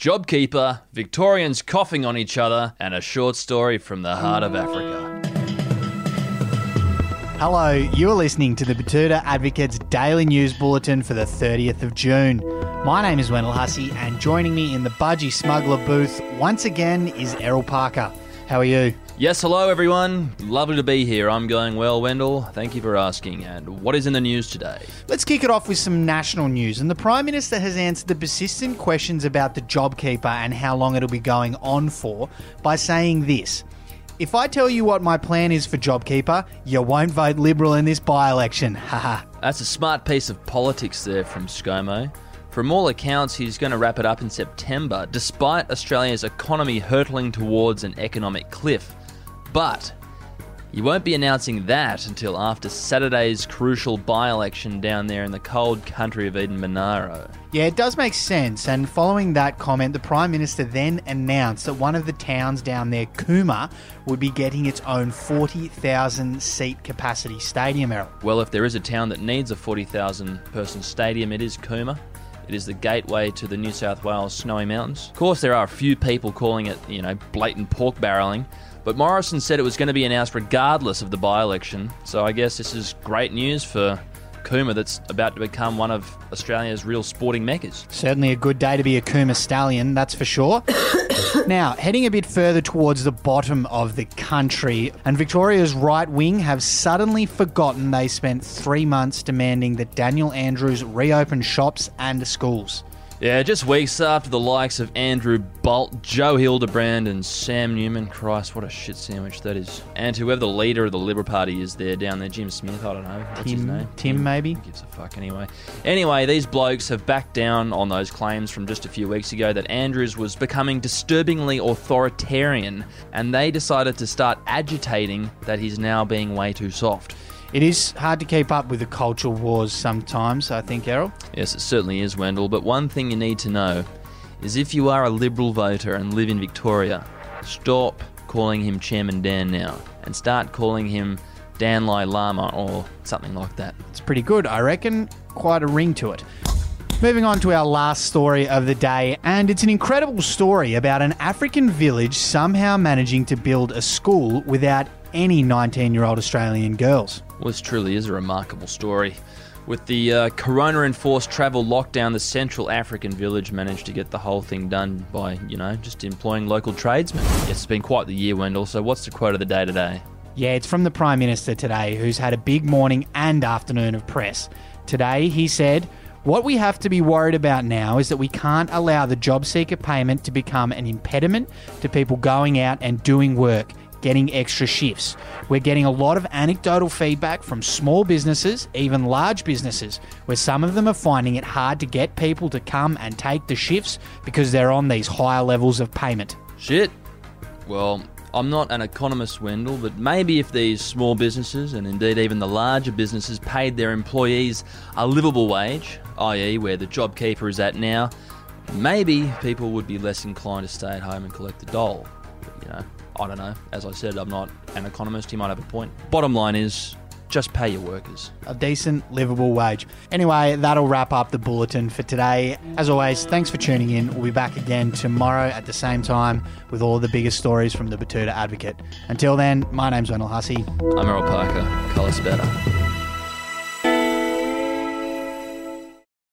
JobKeeper, Victorians coughing on each other, and a short story from the heart of Africa. Hello, you're listening to the Betoota Advocate's daily news bulletin for the 30th of June. My name is Wendell Hussey, and joining me in the Budgie Smuggler booth once again is Errol Parker. How are you? Yes, hello everyone. Lovely to be here. I'm going well, Wendell. Thank you for asking. And what is in the news today? Let's kick it off with some national news. And the Prime Minister has answered the persistent questions about the JobKeeper and how long it'll be going on for by saying this. If I tell you what my plan is for JobKeeper, you won't vote Liberal in this by election. Haha. That's a smart piece of politics there from ScoMo. From all accounts, he's going to wrap it up in September, despite Australia's economy hurtling towards an economic cliff. But you won't be announcing that until after Saturday's crucial by election down there in the cold country of Eden Monaro. Yeah, it does make sense. And following that comment, the Prime Minister then announced that one of the towns down there, Cooma, would be getting its own 40,000 seat capacity stadium, Errol. Well, if there is a town that needs a 40,000 person stadium, it is Cooma. It is the gateway to the New South Wales Snowy Mountains. Of course, there are a few people calling it, you know, blatant pork barrelling, but Morrison said it was going to be announced regardless of the by election. So I guess this is great news for Cooma that's about to become one of Australia's real sporting meccas. Certainly a good day to be a Cooma stallion, that's for sure. Now, heading a bit further towards the bottom of the country, and Victoria's right wing have suddenly forgotten they spent three months demanding that Daniel Andrews reopen shops and schools. Yeah, just weeks after the likes of Andrew Bolt, Joe Hildebrand, and Sam Newman. Christ, what a shit sandwich that is. And whoever the leader of the Liberal Party is there down there, Jim Smith, I don't know. What's his Tim, name? Tim, maybe? Who gives a fuck anyway. Anyway, these blokes have backed down on those claims from just a few weeks ago that Andrews was becoming disturbingly authoritarian, and they decided to start agitating that he's now being way too soft. It is hard to keep up with the cultural wars sometimes, I think, Errol. Yes, it certainly is, Wendell, but one thing you need to know is if you are a Liberal voter and live in Victoria, stop calling him Chairman Dan now and start calling him Dan Lai Lama or something like that. It's pretty good, I reckon. Quite a ring to it. Moving on to our last story of the day, and it's an incredible story about an African village somehow managing to build a school without any 19 year old Australian girls. Well, this truly is a remarkable story. With the uh, corona enforced travel lockdown, the Central African village managed to get the whole thing done by, you know, just employing local tradesmen. Yes, it's been quite the year, Wendell. So, what's the quote of the day today? Yeah, it's from the Prime Minister today, who's had a big morning and afternoon of press. Today, he said, What we have to be worried about now is that we can't allow the job seeker payment to become an impediment to people going out and doing work, getting extra shifts. We're getting a lot of anecdotal feedback from small businesses, even large businesses, where some of them are finding it hard to get people to come and take the shifts because they're on these higher levels of payment. Shit. Well, I'm not an economist, Wendell, but maybe if these small businesses and indeed even the larger businesses paid their employees a livable wage, i.e., where the JobKeeper is at now, maybe people would be less inclined to stay at home and collect the dole. But, you know, I don't know. As I said, I'm not an economist. He might have a point. Bottom line is, just pay your workers. a decent, livable wage. Anyway, that'll wrap up the bulletin for today. As always, thanks for tuning in. We'll be back again tomorrow at the same time with all the biggest stories from the Betoota Advocate. Until then, my name's Wendell Hussey. I'm Errol Parker. Colours better.